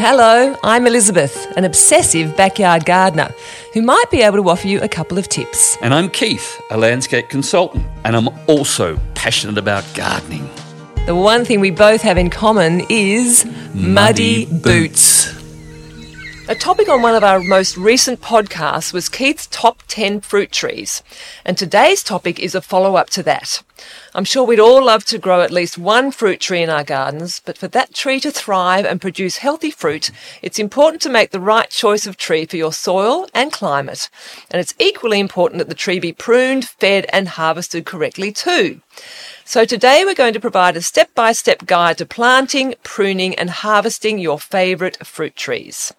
Hello, I'm Elisabeth, an obsessive backyard gardener who might be able to offer you a couple of tips. And I'm Keith, a landscape consultant, and I'm also passionate about gardening. The one thing we both have in common is muddy, Muddy boots. A topic on one of our most recent podcasts was Keith's top 10 fruit trees, and today's topic is a follow up to that. I'm sure we'd all love to grow at least one fruit tree in our gardens, but for that tree to thrive and produce healthy fruit, it's important to make the right choice of tree for your soil and climate. And it's equally important that the tree be pruned, fed, and harvested correctly too. So today we're going to provide a step by step guide to planting, pruning, and harvesting your favourite fruit trees.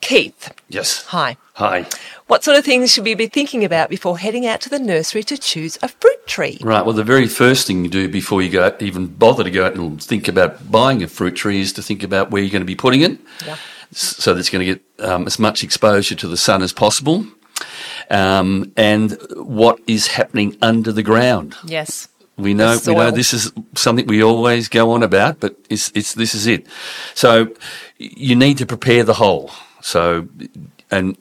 Keith, Yes. hi. Hi. What sort of things should we be thinking about before heading out to the nursery to choose a fruit tree? Right. Well, the very first thing you do before you go out, even bother to go out and think about buying a fruit tree is to think about where you're going to be putting it. Yeah. So that's going to get um, as much exposure to the sun as possible. Um, and what is happening under the ground. Yes. We know, we know this is something we always go on about, but it's, it's, this is it. So you need to prepare the hole. So, and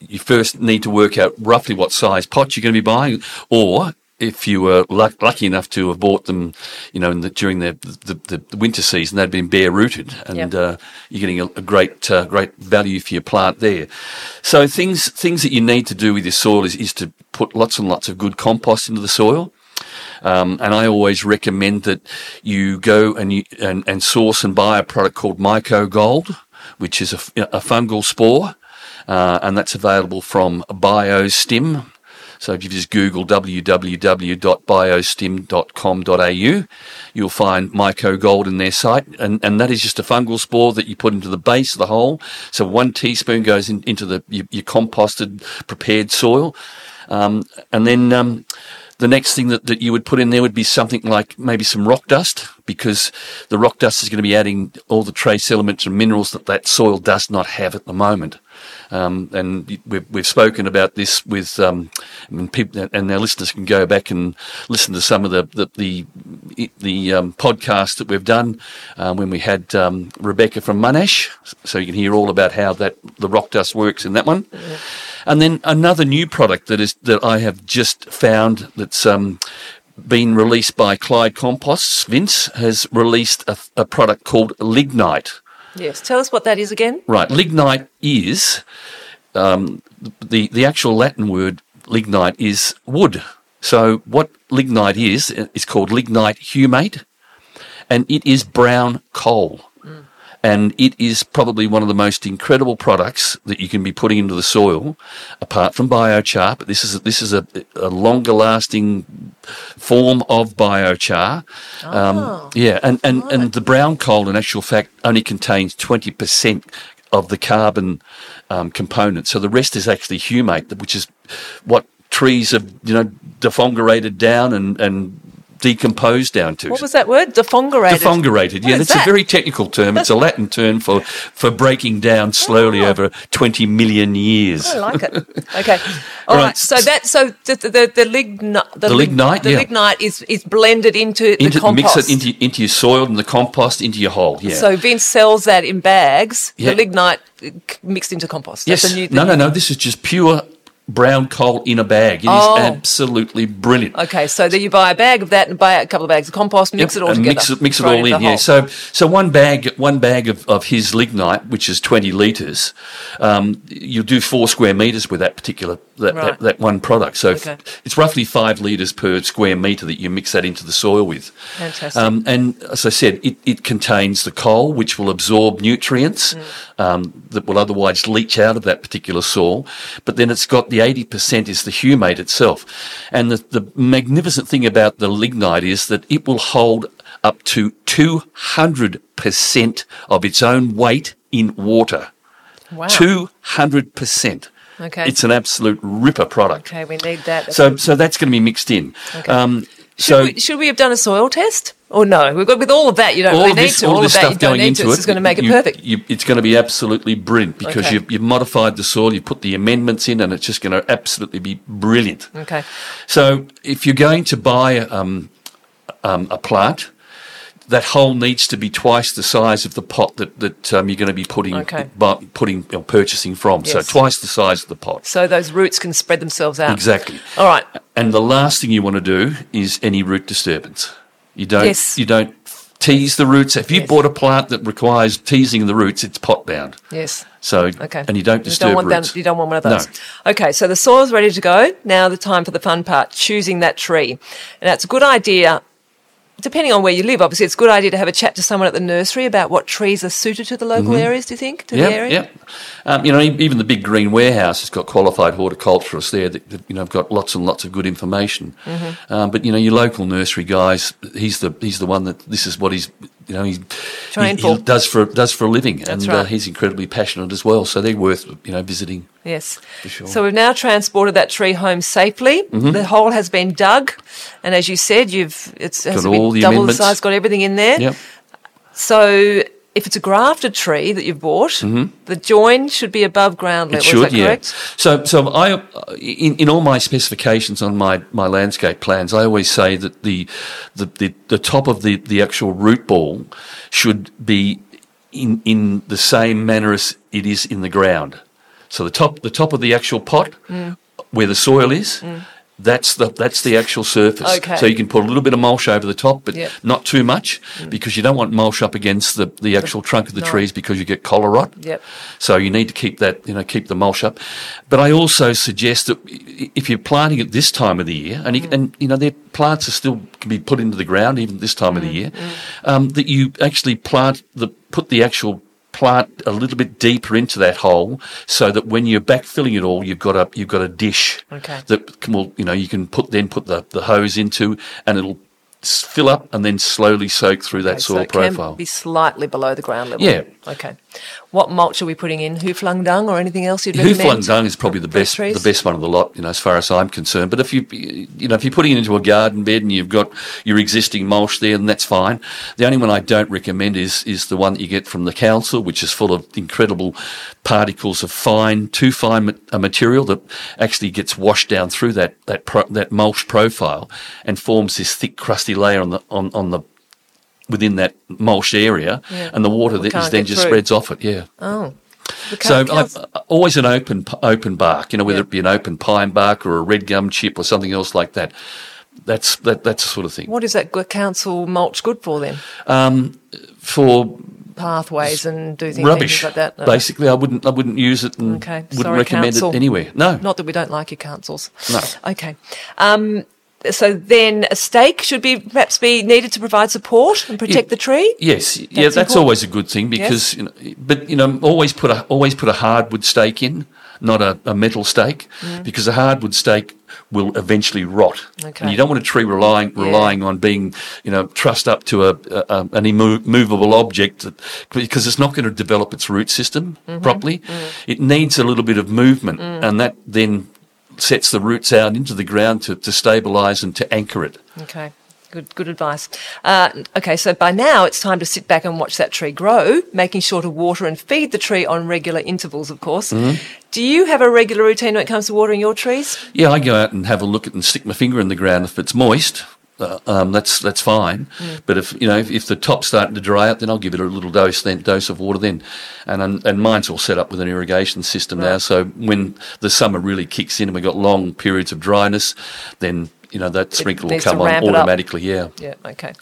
you first need to work out roughly what size pot you're going to be buying, or if you were luck, lucky enough to have bought them, you know, in the, during the, the, the winter season, they'd been bare rooted, and Yep. uh, you're getting a, a great uh, great value for your plant there. So things things that you need to do with your soil is, is to put lots and lots of good compost into the soil. Um, and I always recommend that you go and you and, and source and buy a product called MycoGold, which is a fungal spore, uh, and that's available from BioStim. So if you just Google www.biostim.com.au, you'll find MycoGold in their site, and, and that is just a fungal spore that you put into the base of the hole. So one teaspoon goes in, into the your, your composted prepared soil, um, and then um, the next thing that, that you would put in there would be something like maybe some rock dust, because the rock dust is going to be adding all the trace elements and minerals that that soil does not have at the moment. Um, and we've, we've spoken about this with, um, mean, people, and our listeners can go back and listen to some of the the the, the um, podcasts that we've done uh, when we had um, Rebecca from Munash, so you can hear all about how that the rock dust works in that one. And then another new product that is that I have just found that's um, been released by Clyde Composts. Vince has released a, a product called Lignite. Yes. Tell us what that is again. Right, lignite is um, the the actual Latin word lignite is wood. So what lignite is is called lignite humate, and it is brown coal. And it is probably one of the most incredible products that you can be putting into the soil, apart from biochar. But this is a, this is a, a longer lasting form of biochar. Um, yeah, and, and, and the brown coal, in actual fact, only contains 20% of the carbon um, component. So the rest is actually humate, which is what trees have, you know, defongerated down and, and decomposed down to. What was that word? Defongerated. Defongerated, yeah, What that's that? a very technical term. It's a Latin term for, for breaking down slowly Oh. over 20 million years. I like it. Okay. All right. Right. So that so the the, the, lignite the, The lignite, the yeah. lignite is is blended into, Into, the compost. mix it into, into your soil and the compost into your hole, yeah. So Vince sells that in bags. Yeah. The lignite uh, mixed into compost. yes, That's a new, no, no, no, this is just pure brown coal in a bag. It is Oh. absolutely brilliant. Okay, so then you buy a bag of that and buy a couple of bags of compost, mix Yep, it all and together. Mix it, mix it all in. Yeah. So so one bag one bag of, of his lignite, which is twenty liters, um, you'll do four square meters with that particular that, Right. that, that one product. So f- it's roughly five liters per square meter that you mix that into the soil with. Fantastic. Um, and as I said, it, it contains the coal, which will absorb nutrients um, that will otherwise leach out of that particular soil. But then it's got the 80% is the humate itself. And the, the magnificent thing about the lignite is that it will hold up to 200% of its own weight in water. wow. 200%. Okay. It's an absolute ripper product. okay, we need that. So, so that's going to be mixed in. Okay. Um, should, so we, should we have done a soil test? Or no? We've got, with all of that, you don't all really of need to. all All, this of that, stuff you don't going need into to. it, It's going to make it perfect. you- it's going to be absolutely brilliant because Okay. you've, you've modified the soil, you've put the amendments in, and it's just going to absolutely be brilliant. okay. So, if you're going to buy um, um, a plant, that hole needs to be twice the size of the pot that, that um, you're going to be putting Okay. bu- putting or purchasing from. So twice the size of the pot. So those roots can spread themselves out. Exactly. All right. And the last thing you want to do is any root disturbance. You don't Yes. you don't tease the roots. If you Yes. bought a plant that requires teasing the roots, it's pot bound. Yes. So Okay. and you don't You disturb don't want roots. that, you don't want one of No. those. Okay, so the soil's ready to go. Now the time for the fun part, choosing that tree. And that's a good idea. Depending on where you live, obviously, it's a good idea to have a chat to someone at the nursery about what trees are suited to the local areas. Do you think to Yeah, the area? yeah. Um, you know, even the big green warehouse has got qualified horticulturists there that, that you know have got lots and lots of good information. Mm-hmm. Um, but you know, your local nursery guys, he's the he's the one that this is what he's you know he, he, he does for does for a living, and uh, right. he's incredibly passionate as well. So they're worth you know visiting. Yes. sure. So we've now transported that tree home safely. Mm-hmm. The hole has been dug, and as you said, you've it's has Got all the double the amendments. size, got everything in there. Yep. So if it's a grafted tree that you've bought, the join should be above ground Mm-hmm. It should, is that yeah. correct? So, so I, in, in all my specifications on my, my landscape plans, I always say that the, the, the, the top of the, the actual root ball should be in, in the same manner as it is in the ground. So the top, the top of the actual pot, Mm. where the soil is, that's the that's the actual surface. Okay. So you can put a little bit of mulch over the top, but Yep. not too much, mm. because you don't want mulch up against the, the actual trunk of the No. trees because you get collar rot. Yep. So you need to keep that, you know, keep the mulch up. But I also suggest that if you're planting at this time of the year, and you, mm. and you know, their plants are still can be put into the ground even this time of the mm. year, um, that you actually plant the put the actual plant a little bit deeper into that hole, so that when you're backfilling it all, you've got a you've got a dish Okay. that can, will you know you can put then put the, the hose into, and it'll fill up and then slowly soak through that Okay, so soil can profile. be slightly below the ground level. Yeah. Okay. What mulch are we putting in? Who Flung dung or anything else you'd recommend? flung dung is probably the best, trees? the best one of the lot, you know, as far as I'm concerned. But if you, you know, if you're putting it into a garden bed and you've got your existing mulch there, then that's fine. The only one I don't recommend is is the one that you get from the council, which is full of incredible particles of fine, too fine a material that actually gets washed down through that that pro, that mulch profile and forms this thick, crusty layer on the on, on the within that mulch area, Yeah. and the water We that is then just through. spreads off it. Yeah. Oh. So I've, always an open open bark, you know, whether Yeah. it be an open pine bark or a red gum chip or something else like that. That's that that's the sort of thing. what is that council mulch good for then? For Pathways and do things, rubbish, things like that? No. basically, I wouldn't I wouldn't use it and Okay. wouldn't Sorry, recommend council. it anywhere. No, Not that we don't like your councils. No. Okay. Um, so then a stake should be perhaps be needed to provide support and protect Yeah. the tree. Yes, yeah, That's that's important. always a good thing because, you know, but you know, always put a always put a hardwood stake in, not a, a metal stake, because a hardwood stake will eventually rot, Mm. Okay. and you don't want a tree relying Yeah. relying on being, you know, trussed up to a, a, an immovable object that, because it's not going to develop its root system Mm-hmm. properly. Mm. It needs a little bit of movement, and that then sets the roots out into the ground to, to stabilise and to anchor it. Okay. Good, good advice. Uh, okay, so by now it's time to sit back and watch that tree grow, making sure to water and feed the tree on regular intervals, of course. Mm-hmm. Do you have a regular routine when it comes to watering your trees? Yeah, I go out and have a look at and stick my finger in the ground if it's moist. Uh, um, that's that's fine, but if you know if, if the top's starting to dry out, then I'll give it a little dose then dose of water then, and and, mine's all set up with an irrigation system now. So when the summer really kicks in and we've got long periods of dryness, then you know that sprinkle will come on automatically. Yeah. Yeah, okay.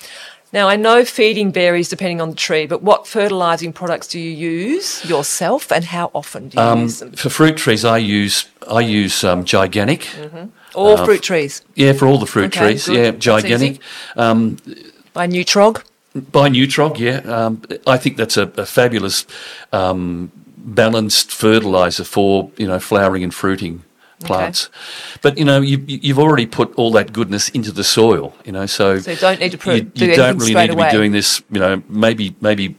Now, I know feeding varies depending on the tree, but what fertilising products do you use yourself and how often do you Um, use them? for fruit trees, I use I use um, Gyganics. All uh, fruit trees Yeah, for all the fruit Okay, trees. good. Yeah, Gyganics. Um, by Neutrog. By Neutrog, yeah. Um, I think that's a, a fabulous um, balanced fertilizer for you know flowering and fruiting plants. But you know you, you've already put all that goodness into the soil. You know, so, So you don't need to pro- you, do you don't really need to away. be doing this. You know, maybe maybe.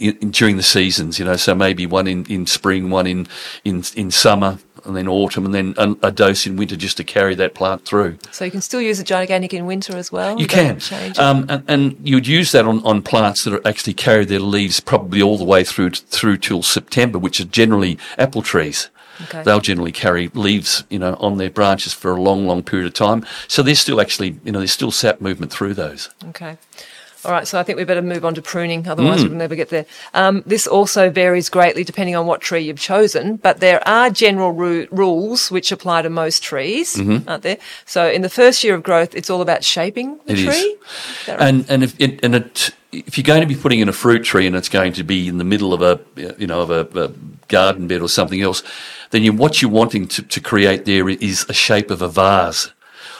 In, in- during the seasons, you know, so maybe one in, in spring, one in, in in summer, and then autumn, and then a, a dose in winter just to carry that plant through. So you can still use a Gyganics in winter as well. You can, um, and, and you'd use that on, on plants that are actually carry their leaves probably all the way through through till September, which are generally apple trees. Okay. They'll generally carry leaves, you know, on their branches for a long, long period of time. So there's still actually, you know, there's still sap movement through those. Okay. All right, so I think we better move on to pruning, otherwise we'll never get there. Um, this also varies greatly depending on what tree you've chosen, but there are general ru- rules which apply to most trees, aren't there? So in the first year of growth, it's all about shaping the It is. tree. Is that right? And and if it, and it, if you're going to be putting in a fruit tree and it's going to be in the middle of a you know of a, a garden bed or something else, then you, what you're wanting to, to create there is a shape of a vase.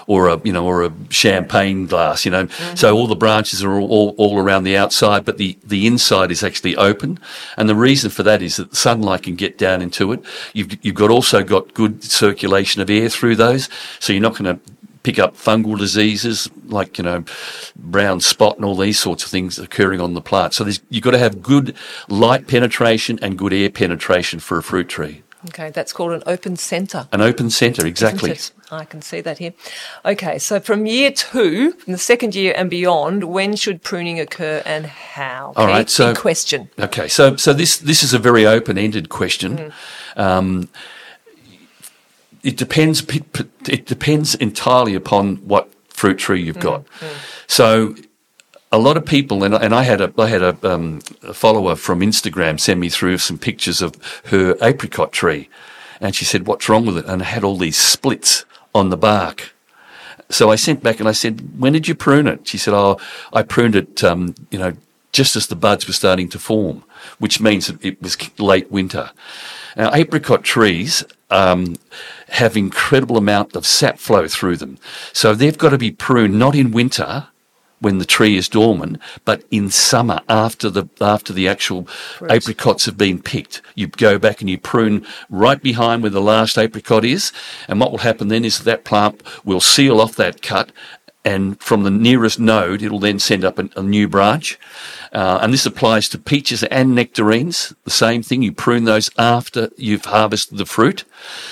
Or a you know, or a champagne glass, you know. Mm-hmm. So all the branches are all, all, around the outside, but the, the inside is actually open. And the reason for that is that the sunlight can get down into it. You've you've got also got good circulation of air through those, so you're not going to pick up fungal diseases like you know brown spot and all these sorts of things occurring on the plant. So there's, you've got to have good light penetration and good air penetration for a fruit tree. Okay, that's called an open centre. An open centre, exactly. I can see that here. Okay, so from year two, in the second year and beyond, when should pruning occur and how? All right, so- question. Okay, so so this this is a very open ended question. Mm. Um, it depends. It depends entirely upon what fruit tree you've mm, got. Mm. So. A lot of people, and, and I had a I had a, um, a follower from Instagram send me through some pictures of her apricot tree, and she said, "What's wrong with it?" And it had all these splits on the bark. So I sent back and I said, "When did you prune it?" She said, "Oh, I pruned it, um, you know, just as the buds were starting to form, which means that it was late winter." Now, apricot trees um, have incredible amount of sap flow through them, so they've got to be pruned not in winter when the tree is dormant, but in summer after the after the actual apricots have been picked. You go back and you prune right behind where the last apricot is, and what will happen then is that plant will seal off that cut. And from the nearest node, it'll then send up a, new branch. Uh, and this applies to peaches and nectarines. The same thing. You prune those after you've harvested the fruit,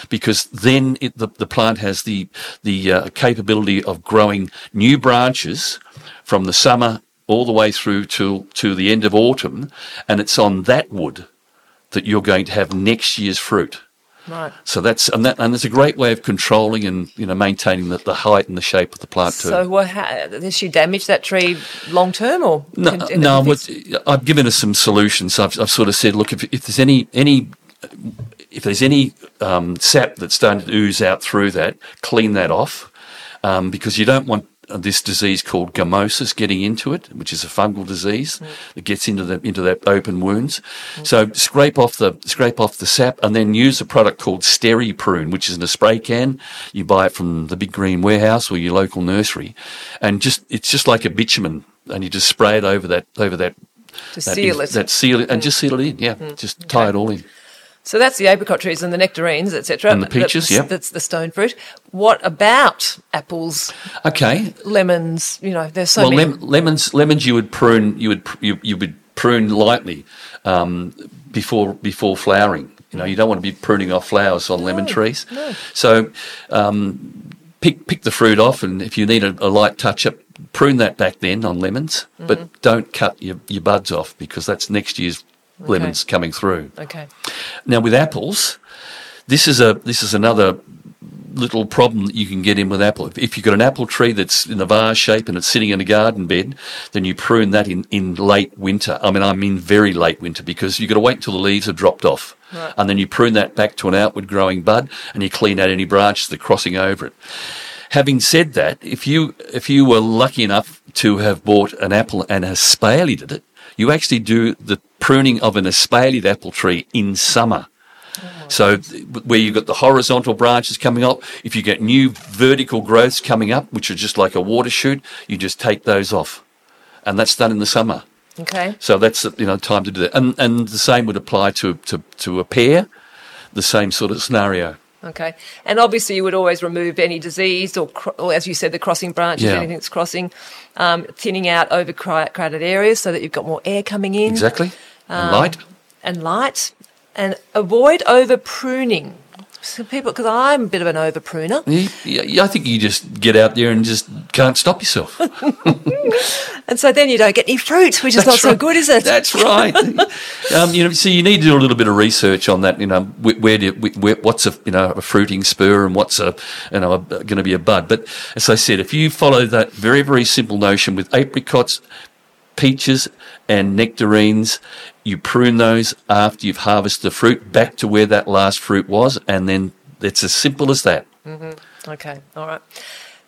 because then it, the, the plant has the the uh, capability of growing new branches from the summer all the way through to to the end of autumn, and it's on that wood that you're going to have next year's fruit. Right. So that's and that and it's a great way of controlling and you know maintaining the, the height and the shape of the plant too. So, what, how, does she damage that tree long term, or No, can- no. What, I've given us some solutions. I've, I've sort of said, look, if, if there's any any if there's any um, sap that's starting to ooze out through that, clean that off um, because you don't want Uh, this disease called gummosis getting into it, which is a fungal disease mm. that gets into the into that open wounds. Mm. So scrape off the scrape off the sap, and then use a product called Steri Prune, which is in a spray can. You buy it from the big green warehouse or your local nursery, and just it's just like a bitumen, and you just spray it over that over that. To that seal it. That seal it, and mm. just seal it in. Yeah, just tie it all in. So that's the apricot trees and the nectarines, etc. And the peaches, that's, yep. That's the stone fruit. What about apples, Okay, lemons? You know, there's so well, many. lem- lemons, lemons, you would prune, you would, you, you would prune lightly um, before before flowering. You know, you don't want to be pruning off flowers on lemon trees. So, um, pick pick the fruit off, and if you need a, a light touch up, prune that back then on lemons. Mm-hmm. But don't cut your, your buds off because that's next year's lemons coming through. okay. Now with apples, this is a this is another little problem that you can get in with apple. If, if you've got an apple tree that's in a vase shape and it's sitting in a garden bed, then you prune that in, in late winter. I mean, I mean very late winter because you've got to wait until the leaves have dropped off. Right. And then you prune that back to an outward growing bud and you clean out any branches that are crossing over it. Having said that, if you if you were lucky enough to have bought an apple and espaliered it, you actually do the pruning of an espaliered apple tree in summer. So where you've got the horizontal branches coming up, if you get new vertical growths coming up, which are just like a water shoot, you just take those off. And that's done in the summer. Okay. So that's you know time to do that. And and the same would apply to to, to a pear, the same sort of scenario. Okay. And obviously, you would always remove any disease or, or as you said, the crossing branches, Yeah. anything that's crossing, um, thinning out over cri- crowded areas so that you've got more air coming in. Exactly. Um, and light. And light. And avoid over pruning. So people, because I'm a bit of an over pruner. Yeah, yeah, I think you just get out there and just can't stop yourself. And so then you don't get any fruit, which is not That's so good, is it? That's right. um, you know, so you need to do a little bit of research on that. You know, where, where do where, what's a you know a fruiting spur and what's a you know going to be a bud. But as I said, if you follow that very very simple notion with apricots, peaches and nectarines, you prune those after you've harvested the fruit back to where that last fruit was, and then it's as simple as that. Mm-hmm. Okay, all right.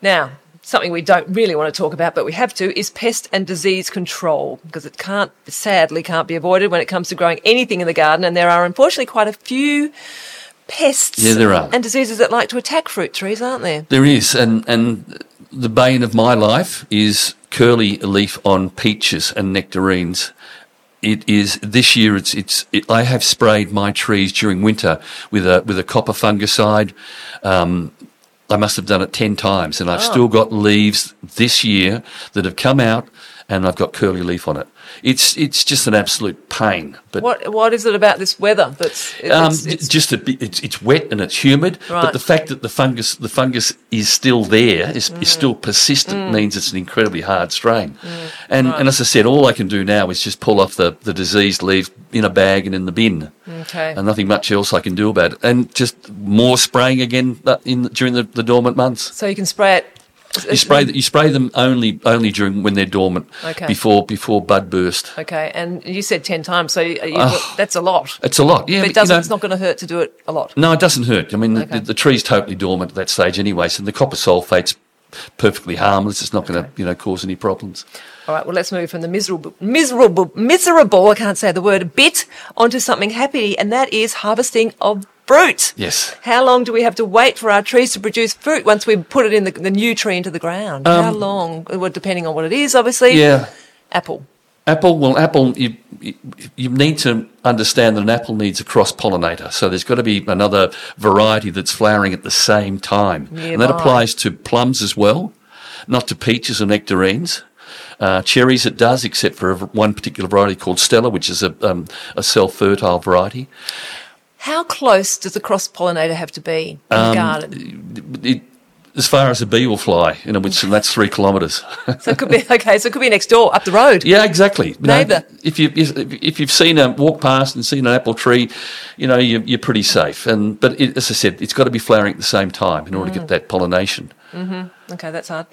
Now, something we don't really want to talk about, but we have to, is pest and disease control because it can't, sadly, can't be avoided when it comes to growing anything in the garden. And there are unfortunately quite a few pests Yeah, there are. and diseases that like to attack fruit trees, aren't there? There is, and and the bane of my life is curly leaf on peaches and nectarines. It is this year. It's it's. It, I have sprayed my trees during winter with a with a copper fungicide. Um, I must have done it ten times, and I've still got leaves this year that have come out, and I've got curly leaf on it. It's it's just an absolute pain. But What What is it about this weather that's um, it's, it's, just a bit, it's, it's wet and it's humid, Right. but the fact that the fungus the fungus is still there is, Mm. is still persistent means it's an incredibly hard strain. And and as I said, all I can do now is just pull off the, the diseased leaves in a bag and in the bin, okay? and nothing much else I can do about it. And just more spraying again uh, in during the, the dormant months. so you can spray it. You spray you spray them only only during when they're dormant, Okay. before before bud burst. Okay, and you said ten times, so you, Oh. that's a lot. It's a lot, yeah. But but, it doesn't. you know, it's not going to hurt to do it a lot. No, it doesn't hurt. I mean, Okay. the, the tree's totally dormant at that stage anyway, so the copper sulfate's perfectly harmless. It's not going to, you know, cause any problems. All right, well, let's move from the miserable, miserable, miserable, I can't say the word, bit onto something happy, and that is harvesting of fruit. Yes. How long do we have to wait for our trees to produce fruit once we put it in the, the new tree into the ground? How long? Well, depending on what it is, obviously. Um, Yeah. Apple. Apple, well, apple, you, you, you need to understand that an apple needs a cross pollinator. So there's got to be another variety that's flowering at the same time. And that applies to plums as well, not to peaches or nectarines. Uh, cherries, it does, except for one particular variety called Stella, which is a, um, a self fertile variety. How close does a cross pollinator have to be in Um, the garden? It, as far as a bee will fly, you know, which, and that's three kilometres. So it could be, okay, so it could be next door, up the road. Yeah, exactly. You know, Neighbour. if you if you've seen a walk past and seen an apple tree, you know you, you're pretty safe. And but it, as I said, it's got to be flowering at the same time in order Mm. to get that pollination. Okay, that's hard.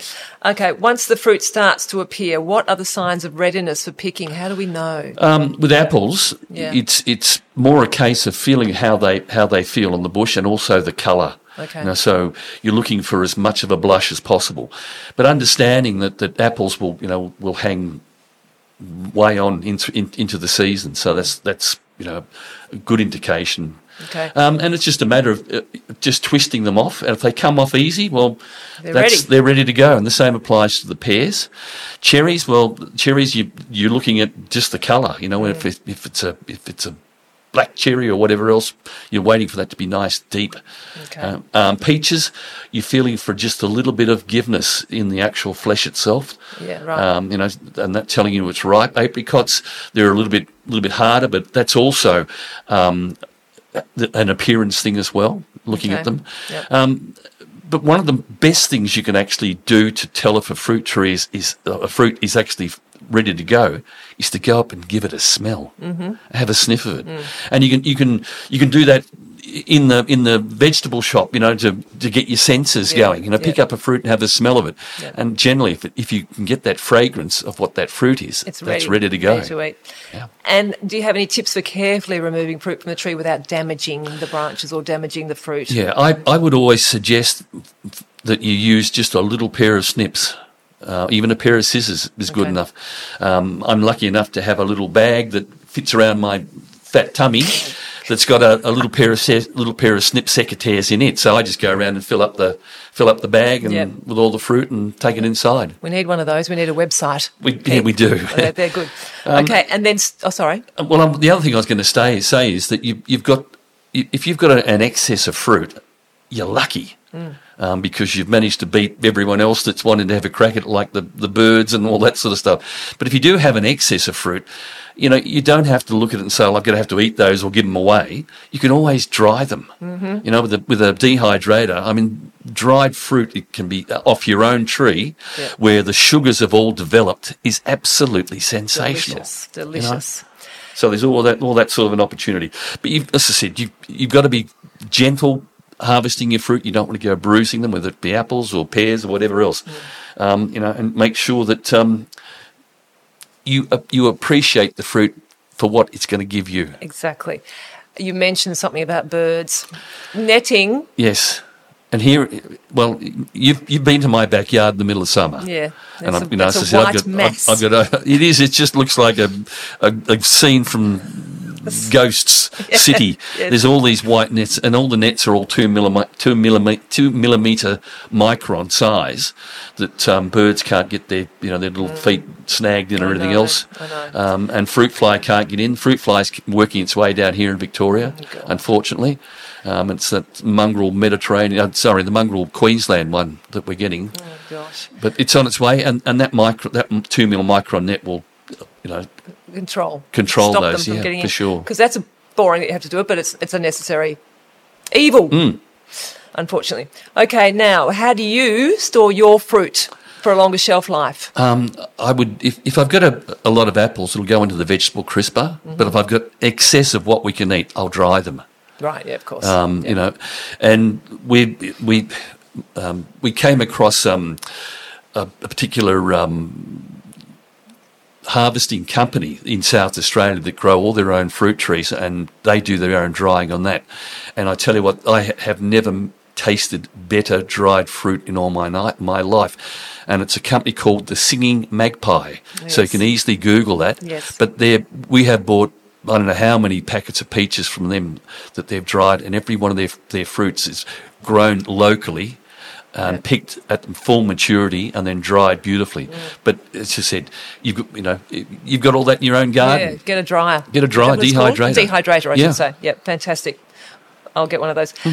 Okay, once the fruit starts to appear, what are the signs of readiness for picking? How do we know? Um, with apples, Yeah. it's it's more a case of feeling how they how they feel on the bush and also the colour. Okay. You know, so you're looking for as much of a blush as possible, but understanding that, that apples will you know will hang way on into in, into the season. So that's that's you know a good indication. Okay. Um, and it's just a matter of uh, just twisting them off. And if they come off easy, well, They're that's, ready. they're ready to go. And the same applies to the pears. Cherries, well, cherries, you, you're looking at just the colour. You know, if, it, if it's a if it's a black cherry or whatever else, you're waiting for that to be nice, deep. Okay. Um, um, peaches, you're feeling for just a little bit of giveness in the actual flesh itself. Yeah, right. Um, you know, and that telling you it's ripe. Apricots, they're a little bit, little bit harder, but that's also um, an appearance thing as well. Looking Okay. at them, Yep. um, but one of the best things you can actually do to tell if a fruit tree is, is uh, a fruit is actually ready to go is to go up and give it a smell, mm-hmm. have a sniff of it, Mm. and you can you can you can do that in the in the vegetable shop, you know, to to get your senses Yeah, going. You know, pick yeah. up a fruit and have the smell of it, Yeah. and generally, if it, if you can get that fragrance of what that fruit is, It's that's ready, ready to go. ready to eat. And do you have any tips for carefully removing fruit from the tree without damaging the branches or damaging the fruit? Yeah, I, I would always suggest that you use just a little pair of snips. Uh, even a pair of scissors is good Okay. enough. Um, I'm lucky enough to have a little bag that fits around my fat tummy that's got a, a little pair of se- little pair of snip secateurs in it. So I just go around and fill up the fill up the bag and Yep. with all the fruit and take it inside. We need one of those. We need a website. We, yeah, we do. They're, they're good. Um, okay, and then, oh, sorry. Uh, Well, um, the other thing I was going to say, say is that you, you've got, if you've got a, an excess of fruit, you're lucky um, because you've managed to beat everyone else that's wanting to have a crack at it, like the, the birds and all that sort of stuff. But if you do have an excess of fruit, you know, you don't have to look at it and say, well, I'm going to have to eat those or give them away. You can always dry them. Mm-hmm. You know, with a, with a dehydrator, I mean, dried fruit, it can be uh, off your own tree Yeah. where the sugars have all developed is absolutely sensational. Delicious. you know? Delicious. So there's all that, all that sort of an opportunity. But you've, as I said, you've, you've got to be gentle harvesting your fruit. You don't want to go bruising them, whether it be apples or pears or whatever else. Um, you know, and make sure that um, you uh, you appreciate the fruit for what it's going to give you. Exactly. You mentioned something about birds. Netting. Yes. And here, well, you've you've been to my backyard in the middle of summer. Yeah. and I'm, a- you know, that's a as I said, white I've got, mess. I've, I've got a, it is. It just looks like a a, a scene from Ghosts City. yes. There's all these white nets, and all the nets are all two millimeter, two millimeter, two millimeter micron size that um, birds can't get their you know their little feet snagged in or Mm. I anything know, else. Um, and fruit fly can't get in. Fruit fly's working its way down here in Victoria, Oh, unfortunately. Um, it's that mongrel Mediterranean, uh, sorry, the mongrel Queensland one that we're getting. Oh, gosh. But it's on its way, and, and that micro, that two mil micron net will, you know, Control. Control Stop those, them from yeah, for sure. Because that's a boring that you have to do it, but it's, it's a necessary evil, Hmm. unfortunately. Okay, now, how do you store your fruit for a longer shelf life? Um, I would, if, if I've got a, a lot of apples, it'll go into the vegetable crisper. But if I've got excess of what we can eat, I'll dry them. right, yeah, of course. Um, Yeah. You know, and we we um, we came across um, a, a particular um, harvesting company in South Australia that grow all their own fruit trees, and they do their own drying on that. And I tell you what, I have never tasted better dried fruit in all my ni- my life. And it's a company called the Singing Magpie, so you can easily Google that. Yes. But they we have bought I don't know how many packets of peaches from them that they've dried, and every one of their their fruits is grown locally. Um, Picked at full maturity and then dried beautifully, but as I said, you've got you know you've got all that in your own garden. Yeah, get a dryer. Get a dryer, that what it's called? dehydrator. Dehydrator, I Yeah. should say. Yeah, fantastic. I'll get one of those. Hmm.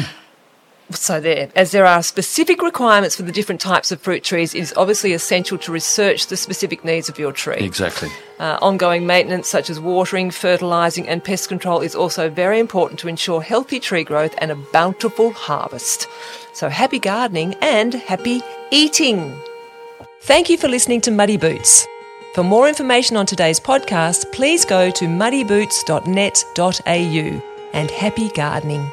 So there, as there are specific requirements for the different types of fruit trees, it is obviously essential to research the specific needs of your tree. Exactly. Uh, ongoing maintenance, such as watering, fertilising, and pest control, is also very important to ensure healthy tree growth and a bountiful harvest. So happy gardening and happy eating. Thank you for listening to Muddy Boots. For more information on today's podcast, please go to muddyboots.net.au and happy gardening.